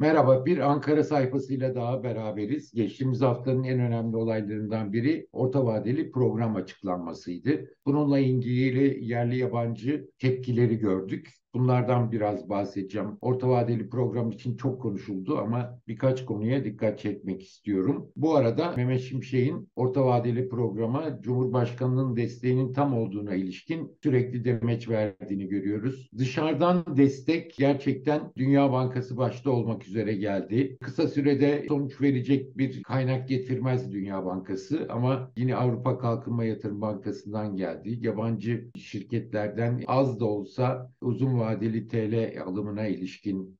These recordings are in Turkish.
Merhaba, bir Ankara sayfasıyla daha beraberiz. Geçtiğimiz haftanın en önemli olaylarından biri orta vadeli program açıklanmasıydı. Bununla ilgili yerli yabancı tepkileri gördük. Bunlardan biraz bahsedeceğim. Orta vadeli program için çok konuşuldu ama birkaç konuya dikkat çekmek istiyorum. Bu arada Mehmet Şimşek'in orta vadeli programa Cumhurbaşkanı'nın desteğinin tam olduğuna ilişkin sürekli demeç verdiğini görüyoruz. Dışarıdan destek gerçekten Dünya Bankası başta olmak üzere geldi. Kısa sürede sonuç verecek bir kaynak getirmez Dünya Bankası ama yine Avrupa Kalkınma Yatırım Bankası'ndan geldi. Yabancı şirketlerden az da olsa uzun vadeli TL alımına ilişkin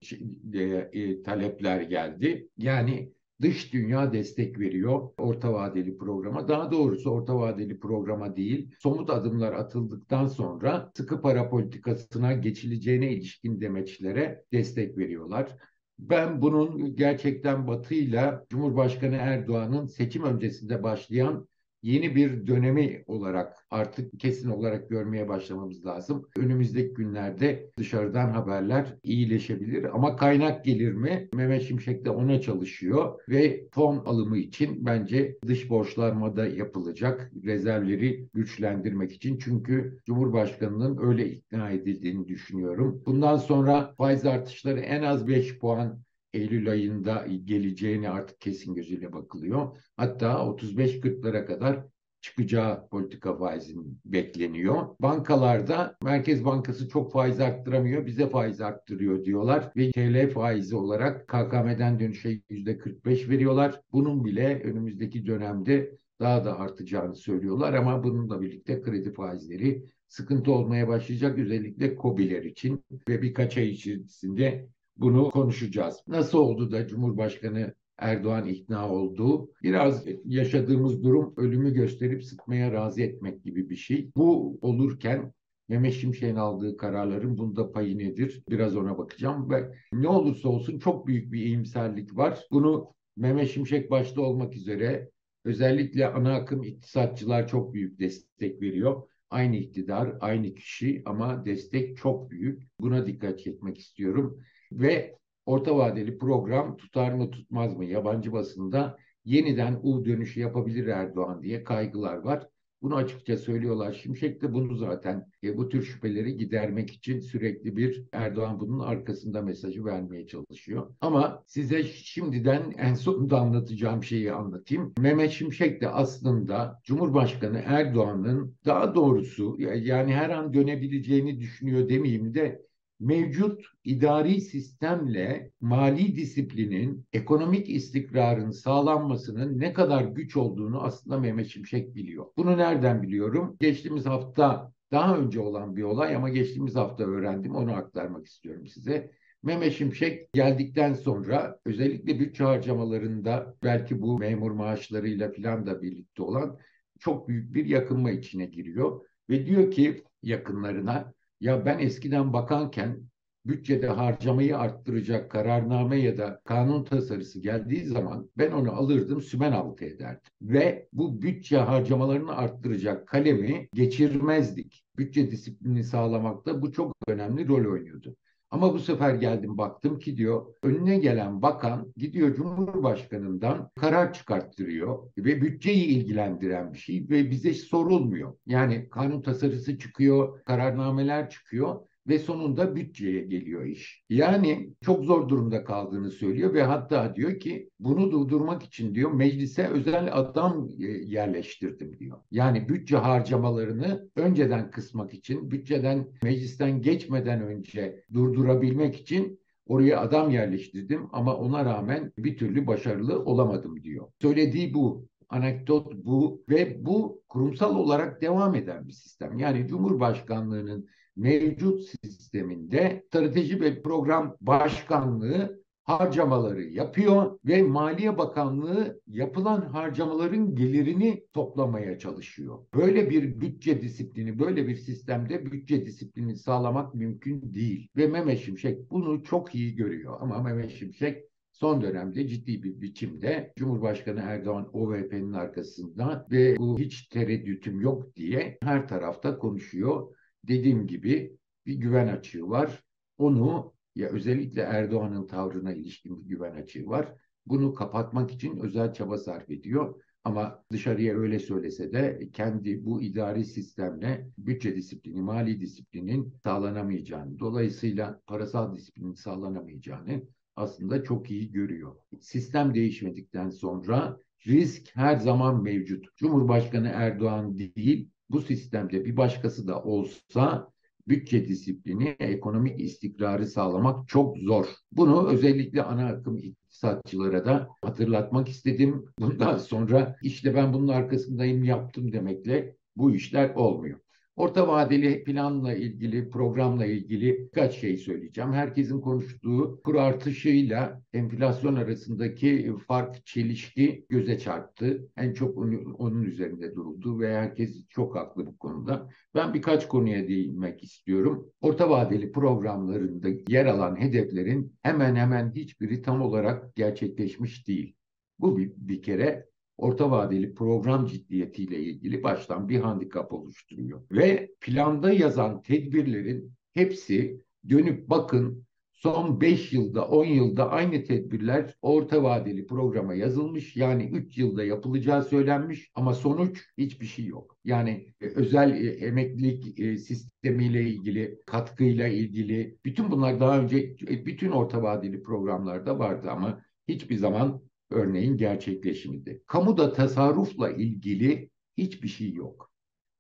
e, e, talepler geldi. Yani dış dünya destek veriyor orta vadeli programa. Daha doğrusu orta vadeli programa değil, somut adımlar atıldıktan sonra sıkı para politikasına geçileceğine ilişkin demeçlere destek veriyorlar. Ben bunun gerçekten Batı ile Cumhurbaşkanı Erdoğan'ın seçim öncesinde başlayan yeni bir dönemi olarak artık kesin olarak görmeye başlamamız lazım. Önümüzdeki günlerde dışarıdan haberler iyileşebilir ama kaynak gelir mi? Mehmet Şimşek de ona çalışıyor ve fon alımı için bence dış borçlanmada yapılacak rezervleri güçlendirmek için çünkü Cumhurbaşkanının öyle ikna edildiğini düşünüyorum. Bundan sonra faiz artışları en az 5 puan Eylül ayında geleceğini artık kesin gözüyle bakılıyor. Hatta 35-40'lara kadar çıkacağı politika faizin bekleniyor. Bankalarda Merkez Bankası çok faiz arttıramıyor, bize faiz arttırıyor diyorlar ve TL faizi olarak KKM'den dönüşe %45 veriyorlar. Bunun bile önümüzdeki dönemde daha da artacağını söylüyorlar ama bununla birlikte kredi faizleri sıkıntı olmaya başlayacak özellikle KOBİ'ler için ve birkaç ay içerisinde bunu konuşacağız. Nasıl oldu da Cumhurbaşkanı Erdoğan ikna oldu? Biraz yaşadığımız durum ölümü gösterip sıkmaya razı etmek gibi bir şey. Bu olurken Mehmet Şimşek'in aldığı kararların bunda payı nedir? Biraz ona bakacağım ve ne olursa olsun çok büyük bir iyimserlik var. Bunu Mehmet Şimşek başta olmak üzere özellikle ana akım iktisatçılar çok büyük destek veriyor. Aynı iktidar, aynı kişi ama destek çok büyük. Buna dikkat çekmek istiyorum ve orta vadeli program tutar mı tutmaz mı yabancı basında yeniden U dönüşü yapabilir Erdoğan diye kaygılar var. Bunu açıkça söylüyorlar. Şimşek de bunu zaten e, bu tür şüpheleri gidermek için sürekli bir Erdoğan bunun arkasında mesajı vermeye çalışıyor. Ama size şimdiden en sonunda anlatacağım şeyi anlatayım. Mehmet Şimşek de aslında Cumhurbaşkanı Erdoğan'ın daha doğrusu yani her an dönebileceğini düşünüyor demeyeyim de mevcut idari sistemle mali disiplinin, ekonomik istikrarın sağlanmasının ne kadar güç olduğunu aslında Mehmet Şimşek biliyor. Bunu nereden biliyorum? Geçtiğimiz hafta daha önce olan bir olay ama geçtiğimiz hafta öğrendim. Onu aktarmak istiyorum size. Mehmet Şimşek geldikten sonra özellikle bütçe harcamalarında belki bu memur maaşlarıyla falan da birlikte olan çok büyük bir yakınma içine giriyor. Ve diyor ki yakınlarına ya ben eskiden bakanken bütçede harcamayı arttıracak kararname ya da kanun tasarısı geldiği zaman ben onu alırdım sümen altı ederdim. Ve bu bütçe harcamalarını arttıracak kalemi geçirmezdik. Bütçe disiplini sağlamakta bu çok önemli rol oynuyordu. Ama bu sefer geldim baktım ki diyor önüne gelen bakan gidiyor Cumhurbaşkanı'ndan karar çıkarttırıyor ve bütçeyi ilgilendiren bir şey ve bize sorulmuyor. Yani kanun tasarısı çıkıyor, kararnameler çıkıyor ve sonunda bütçeye geliyor iş. Yani çok zor durumda kaldığını söylüyor ve hatta diyor ki bunu durdurmak için diyor meclise özel adam e, yerleştirdim diyor. Yani bütçe harcamalarını önceden kısmak için, bütçeden meclisten geçmeden önce durdurabilmek için oraya adam yerleştirdim ama ona rağmen bir türlü başarılı olamadım diyor. Söylediği bu anekdot bu ve bu kurumsal olarak devam eden bir sistem. Yani Cumhurbaşkanlığının mevcut sisteminde strateji ve program başkanlığı harcamaları yapıyor ve Maliye Bakanlığı yapılan harcamaların gelirini toplamaya çalışıyor. Böyle bir bütçe disiplini, böyle bir sistemde bütçe disiplini sağlamak mümkün değil. Ve Mehmet Şimşek bunu çok iyi görüyor. Ama Mehmet Şimşek son dönemde ciddi bir biçimde Cumhurbaşkanı Erdoğan OVP'nin arkasında ve bu hiç tereddütüm yok diye her tarafta konuşuyor dediğim gibi bir güven açığı var. Onu ya özellikle Erdoğan'ın tavrına ilişkin bir güven açığı var. Bunu kapatmak için özel çaba sarf ediyor. Ama dışarıya öyle söylese de kendi bu idari sistemle bütçe disiplini, mali disiplinin sağlanamayacağını, dolayısıyla parasal disiplinin sağlanamayacağını aslında çok iyi görüyor. Sistem değişmedikten sonra risk her zaman mevcut. Cumhurbaşkanı Erdoğan değil, bu sistemde bir başkası da olsa bütçe disiplini, ekonomik istikrarı sağlamak çok zor. Bunu özellikle ana akım iktisatçılara da hatırlatmak istedim. Bundan sonra işte ben bunun arkasındayım yaptım demekle bu işler olmuyor. Orta vadeli planla ilgili, programla ilgili birkaç şey söyleyeceğim. Herkesin konuştuğu kur artışıyla enflasyon arasındaki fark, çelişki göze çarptı. En çok onun, üzerinde duruldu ve herkes çok haklı bu konuda. Ben birkaç konuya değinmek istiyorum. Orta vadeli programlarında yer alan hedeflerin hemen hemen hiçbiri tam olarak gerçekleşmiş değil. Bu bir, bir kere orta vadeli program ciddiyetiyle ilgili baştan bir handikap oluşturuyor. Ve planda yazan tedbirlerin hepsi dönüp bakın son 5 yılda 10 yılda aynı tedbirler orta vadeli programa yazılmış. Yani 3 yılda yapılacağı söylenmiş ama sonuç hiçbir şey yok. Yani e, özel e, emeklilik e, sistemiyle ilgili, katkıyla ilgili bütün bunlar daha önce bütün orta vadeli programlarda vardı ama hiçbir zaman örneğin gerçekleşiminde. Kamuda tasarrufla ilgili hiçbir şey yok.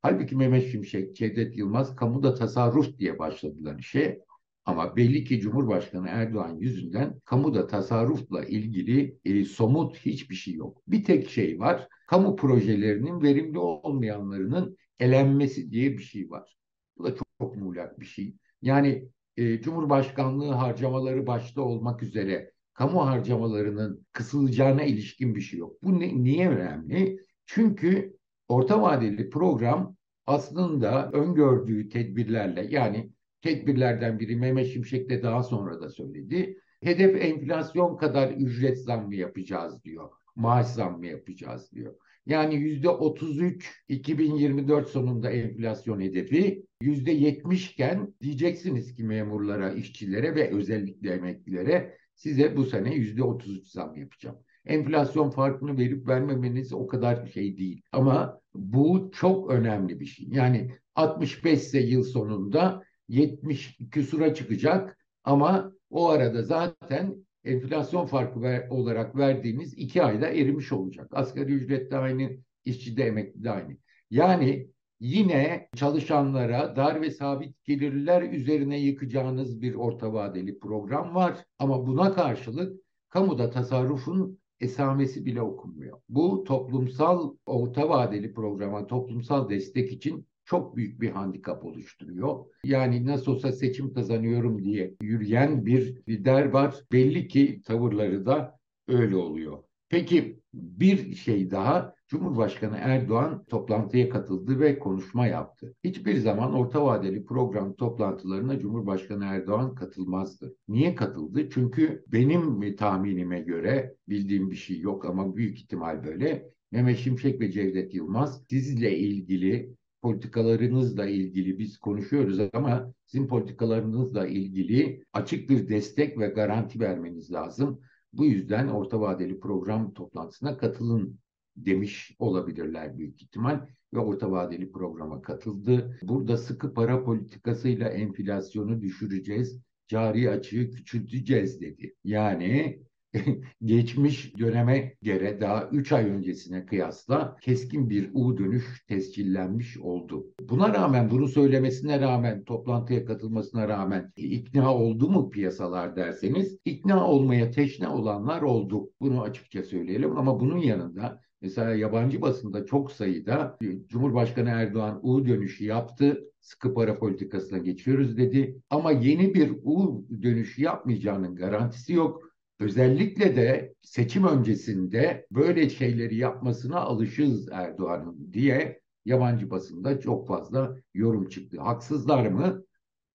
Halbuki Mehmet Şimşek, Cevdet Yılmaz kamuda tasarruf diye başladılar işe. Ama belli ki Cumhurbaşkanı Erdoğan yüzünden kamuda tasarrufla ilgili e, somut hiçbir şey yok. Bir tek şey var. Kamu projelerinin verimli olmayanlarının elenmesi diye bir şey var. Bu da çok, çok muğlak bir şey. Yani e, Cumhurbaşkanlığı harcamaları başta olmak üzere kamu harcamalarının kısılacağına ilişkin bir şey yok. Bu ne, niye önemli? Çünkü orta vadeli program aslında öngördüğü tedbirlerle yani tedbirlerden biri Mehmet Şimşek de daha sonra da söyledi. Hedef enflasyon kadar ücret zammı yapacağız diyor. Maaş zammı yapacağız diyor. Yani yüzde 33 2024 sonunda enflasyon hedefi yüzde 70 iken diyeceksiniz ki memurlara, işçilere ve özellikle emeklilere size bu sene yüzde otuz zam yapacağım. Enflasyon farkını verip vermemeniz o kadar şey değil. Ama bu çok önemli bir şey. Yani 65 ise yıl sonunda 70 küsura çıkacak ama o arada zaten enflasyon farkı ver, olarak verdiğiniz iki ayda erimiş olacak. Asgari ücret de aynı, işçi de emekli de aynı. Yani yine çalışanlara dar ve sabit gelirler üzerine yıkacağınız bir orta vadeli program var. Ama buna karşılık kamuda tasarrufun esamesi bile okunmuyor. Bu toplumsal orta vadeli programa, toplumsal destek için çok büyük bir handikap oluşturuyor. Yani nasıl olsa seçim kazanıyorum diye yürüyen bir lider var. Belli ki tavırları da öyle oluyor. Peki bir şey daha Cumhurbaşkanı Erdoğan toplantıya katıldı ve konuşma yaptı. Hiçbir zaman orta vadeli program toplantılarına Cumhurbaşkanı Erdoğan katılmazdı. Niye katıldı? Çünkü benim tahminime göre bildiğim bir şey yok ama büyük ihtimal böyle. Mehmet Şimşek ve Cevdet Yılmaz sizle ilgili politikalarınızla ilgili biz konuşuyoruz ama sizin politikalarınızla ilgili açık bir destek ve garanti vermeniz lazım. Bu yüzden orta vadeli program toplantısına katılın demiş olabilirler büyük ihtimal ve orta vadeli programa katıldı. Burada sıkı para politikasıyla enflasyonu düşüreceğiz, cari açığı küçülteceğiz dedi. Yani geçmiş döneme göre daha 3 ay öncesine kıyasla keskin bir U dönüş tescillenmiş oldu. Buna rağmen bunu söylemesine rağmen toplantıya katılmasına rağmen ikna oldu mu piyasalar derseniz ikna olmaya teşne olanlar oldu. Bunu açıkça söyleyelim ama bunun yanında Mesela yabancı basında çok sayıda Cumhurbaşkanı Erdoğan U dönüşü yaptı. Sıkı para politikasına geçiyoruz dedi. Ama yeni bir U dönüşü yapmayacağının garantisi yok. Özellikle de seçim öncesinde böyle şeyleri yapmasına alışız Erdoğan'ın diye yabancı basında çok fazla yorum çıktı. Haksızlar mı?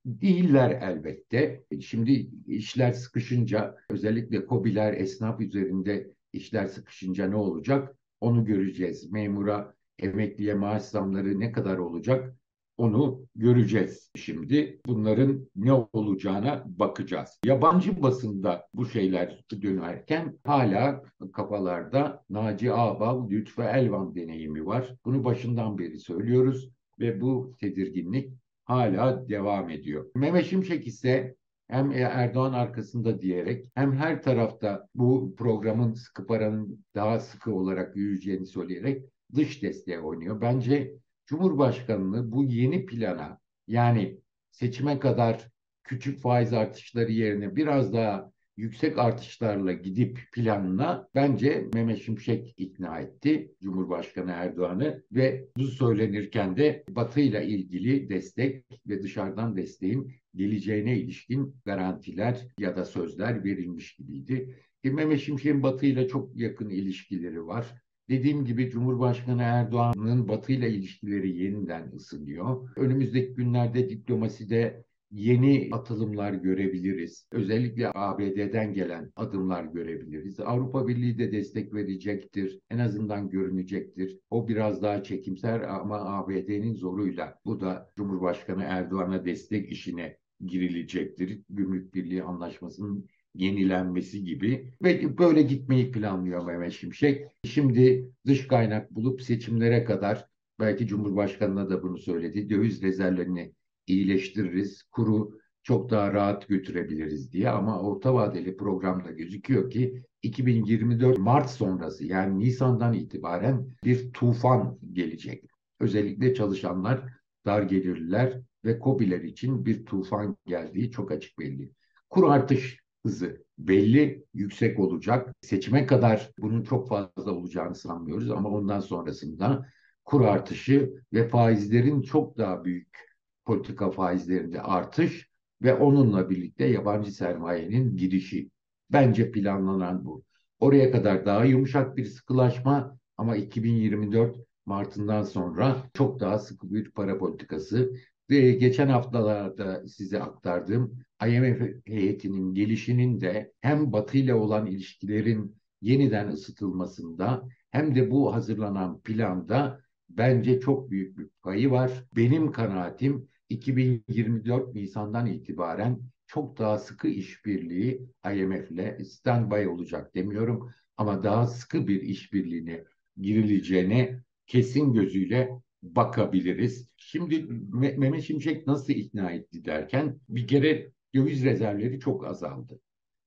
Değiller elbette. Şimdi işler sıkışınca özellikle kobiler, esnaf üzerinde işler sıkışınca ne olacak? Onu göreceğiz. Memura, emekliye maaş zamları ne kadar olacak? Onu göreceğiz şimdi. Bunların ne olacağına bakacağız. Yabancı basında bu şeyler dönerken hala kafalarda Naci Ağbal, Lütfü Elvan deneyimi var. Bunu başından beri söylüyoruz ve bu tedirginlik hala devam ediyor. Mehmet Şimşek ise hem Erdoğan arkasında diyerek hem her tarafta bu programın sıkı paranın daha sıkı olarak yürüyeceğini söyleyerek dış desteğe oynuyor. Bence Cumhurbaşkanlığı bu yeni plana yani seçime kadar küçük faiz artışları yerine biraz daha yüksek artışlarla gidip planına bence Mehmet Şimşek ikna etti Cumhurbaşkanı Erdoğan'ı ve bu söylenirken de Batı ile ilgili destek ve dışarıdan desteğin geleceğine ilişkin garantiler ya da sözler verilmiş gibiydi. E, Mehmet Şimşek'in Batı ile çok yakın ilişkileri var. Dediğim gibi Cumhurbaşkanı Erdoğan'ın Batı ile ilişkileri yeniden ısınıyor. Önümüzdeki günlerde diplomaside yeni atılımlar görebiliriz. Özellikle ABD'den gelen adımlar görebiliriz. Avrupa Birliği de destek verecektir. En azından görünecektir. O biraz daha çekimser ama ABD'nin zoruyla bu da Cumhurbaşkanı Erdoğan'a destek işine girilecektir. Gümrük Birliği Anlaşması'nın yenilenmesi gibi ve böyle gitmeyi planlıyor Mehmet Şimşek. Şimdi dış kaynak bulup seçimlere kadar belki Cumhurbaşkanı'na da bunu söyledi. Döviz rezervlerini iyileştiririz, kuru çok daha rahat götürebiliriz diye ama orta vadeli programda gözüküyor ki 2024 Mart sonrası yani Nisan'dan itibaren bir tufan gelecek. Özellikle çalışanlar, dar gelirliler ve kobiler için bir tufan geldiği çok açık belli. Kur artış hızı belli, yüksek olacak. Seçime kadar bunun çok fazla olacağını sanmıyoruz ama ondan sonrasında kur artışı ve faizlerin çok daha büyük politika faizlerinde artış ve onunla birlikte yabancı sermayenin girişi. Bence planlanan bu. Oraya kadar daha yumuşak bir sıkılaşma ama 2024 Mart'ından sonra çok daha sıkı bir para politikası ve geçen haftalarda size aktardığım IMF heyetinin gelişinin de hem Batı ile olan ilişkilerin yeniden ısıtılmasında hem de bu hazırlanan planda bence çok büyük bir payı var. Benim kanaatim 2024 Nisan'dan itibaren çok daha sıkı işbirliği IMF'le standby olacak demiyorum ama daha sıkı bir işbirliğine girileceğine kesin gözüyle bakabiliriz. Şimdi Mehmet Şimşek nasıl ikna etti derken bir kere döviz rezervleri çok azaldı.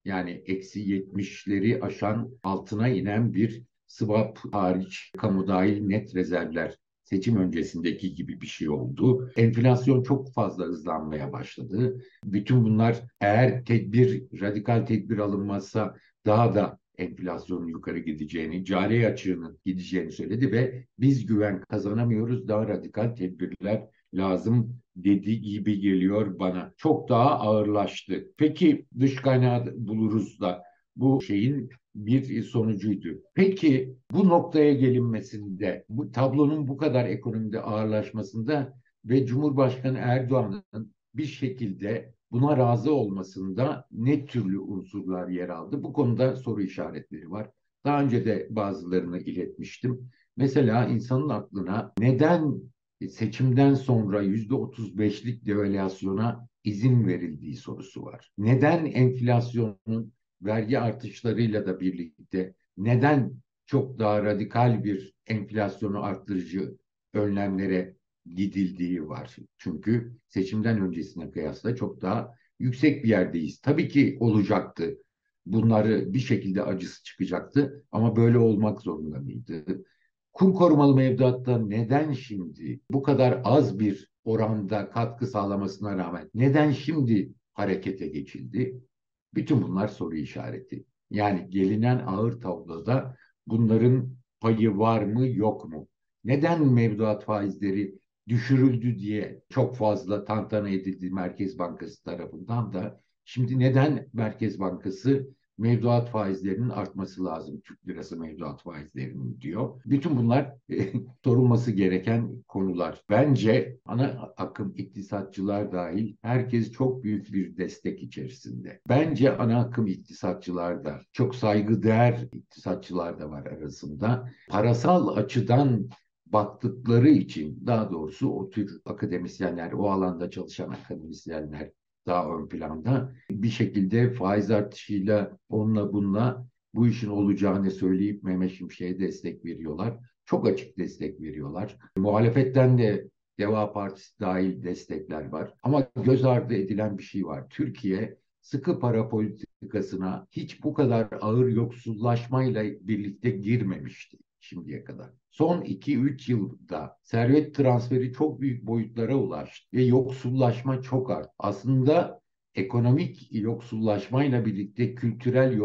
Yani eksi yetmişleri aşan altına inen bir swap hariç kamu dahil net rezervler seçim öncesindeki gibi bir şey oldu. Enflasyon çok fazla hızlanmaya başladı. Bütün bunlar eğer tedbir, radikal tedbir alınmazsa daha da enflasyonun yukarı gideceğini, cari açığının gideceğini söyledi ve biz güven kazanamıyoruz, daha radikal tedbirler lazım dediği gibi geliyor bana. Çok daha ağırlaştı. Peki dış kaynağı buluruz da bu şeyin bir sonucuydu. Peki bu noktaya gelinmesinde, bu tablonun bu kadar ekonomide ağırlaşmasında ve Cumhurbaşkanı Erdoğan'ın bir şekilde buna razı olmasında ne türlü unsurlar yer aldı? Bu konuda soru işaretleri var. Daha önce de bazılarını iletmiştim. Mesela insanın aklına neden seçimden sonra yüzde otuz beşlik devalüasyona izin verildiği sorusu var. Neden enflasyonun vergi artışlarıyla da birlikte neden çok daha radikal bir enflasyonu arttırıcı önlemlere gidildiği var. Çünkü seçimden öncesine kıyasla çok daha yüksek bir yerdeyiz. Tabii ki olacaktı. Bunları bir şekilde acısı çıkacaktı ama böyle olmak zorunda mıydı? Kur korumalı mevduatta neden şimdi bu kadar az bir oranda katkı sağlamasına rağmen neden şimdi harekete geçildi? Bütün bunlar soru işareti. Yani gelinen ağır tabloda bunların payı var mı yok mu? Neden mevduat faizleri düşürüldü diye çok fazla tantana edildi Merkez Bankası tarafından da şimdi neden Merkez Bankası mevduat faizlerinin artması lazım. Türk lirası mevduat faizlerinin diyor. Bütün bunlar sorulması gereken konular. Bence ana akım iktisatçılar dahil herkes çok büyük bir destek içerisinde. Bence ana akım iktisatçılar da çok saygıdeğer iktisatçılar da var arasında. Parasal açıdan baktıkları için daha doğrusu o tür akademisyenler, o alanda çalışan akademisyenler daha ön planda bir şekilde faiz artışıyla onunla bununla bu işin olacağını söyleyip Mehmet Şimşek'e destek veriyorlar. Çok açık destek veriyorlar. Muhalefetten de Deva Partisi dahil destekler var. Ama göz ardı edilen bir şey var. Türkiye sıkı para politikasına hiç bu kadar ağır yoksullaşmayla birlikte girmemişti şimdiye kadar. Son 2-3 yılda servet transferi çok büyük boyutlara ulaştı ve yoksullaşma çok arttı. Aslında ekonomik yoksullaşmayla birlikte kültürel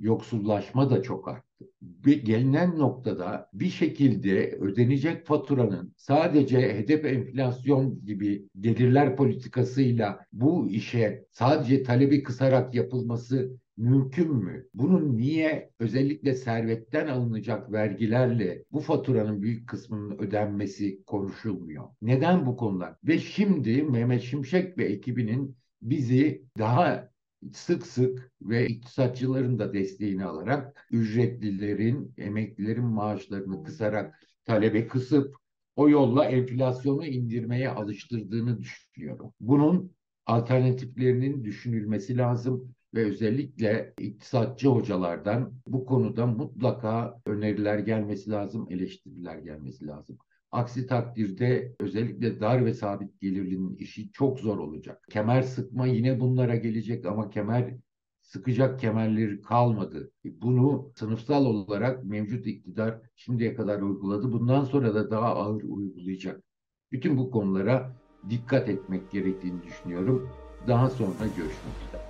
yoksullaşma da çok arttı. Gelinen noktada bir şekilde ödenecek faturanın sadece hedef enflasyon gibi gelirler politikasıyla bu işe sadece talebi kısarak yapılması mümkün mü? Bunun niye özellikle servetten alınacak vergilerle bu faturanın büyük kısmının ödenmesi konuşulmuyor? Neden bu konular? Ve şimdi Mehmet Şimşek ve ekibinin bizi daha sık sık ve iktisatçıların da desteğini alarak ücretlilerin, emeklilerin maaşlarını kısarak talebe kısıp o yolla enflasyonu indirmeye alıştırdığını düşünüyorum. Bunun alternatiflerinin düşünülmesi lazım ve özellikle iktisatçı hocalardan bu konuda mutlaka öneriler gelmesi lazım, eleştiriler gelmesi lazım. Aksi takdirde özellikle dar ve sabit gelirlinin işi çok zor olacak. Kemer sıkma yine bunlara gelecek ama kemer sıkacak kemerleri kalmadı. Bunu sınıfsal olarak mevcut iktidar şimdiye kadar uyguladı. Bundan sonra da daha ağır uygulayacak. Bütün bu konulara dikkat etmek gerektiğini düşünüyorum. Daha sonra görüşmek üzere.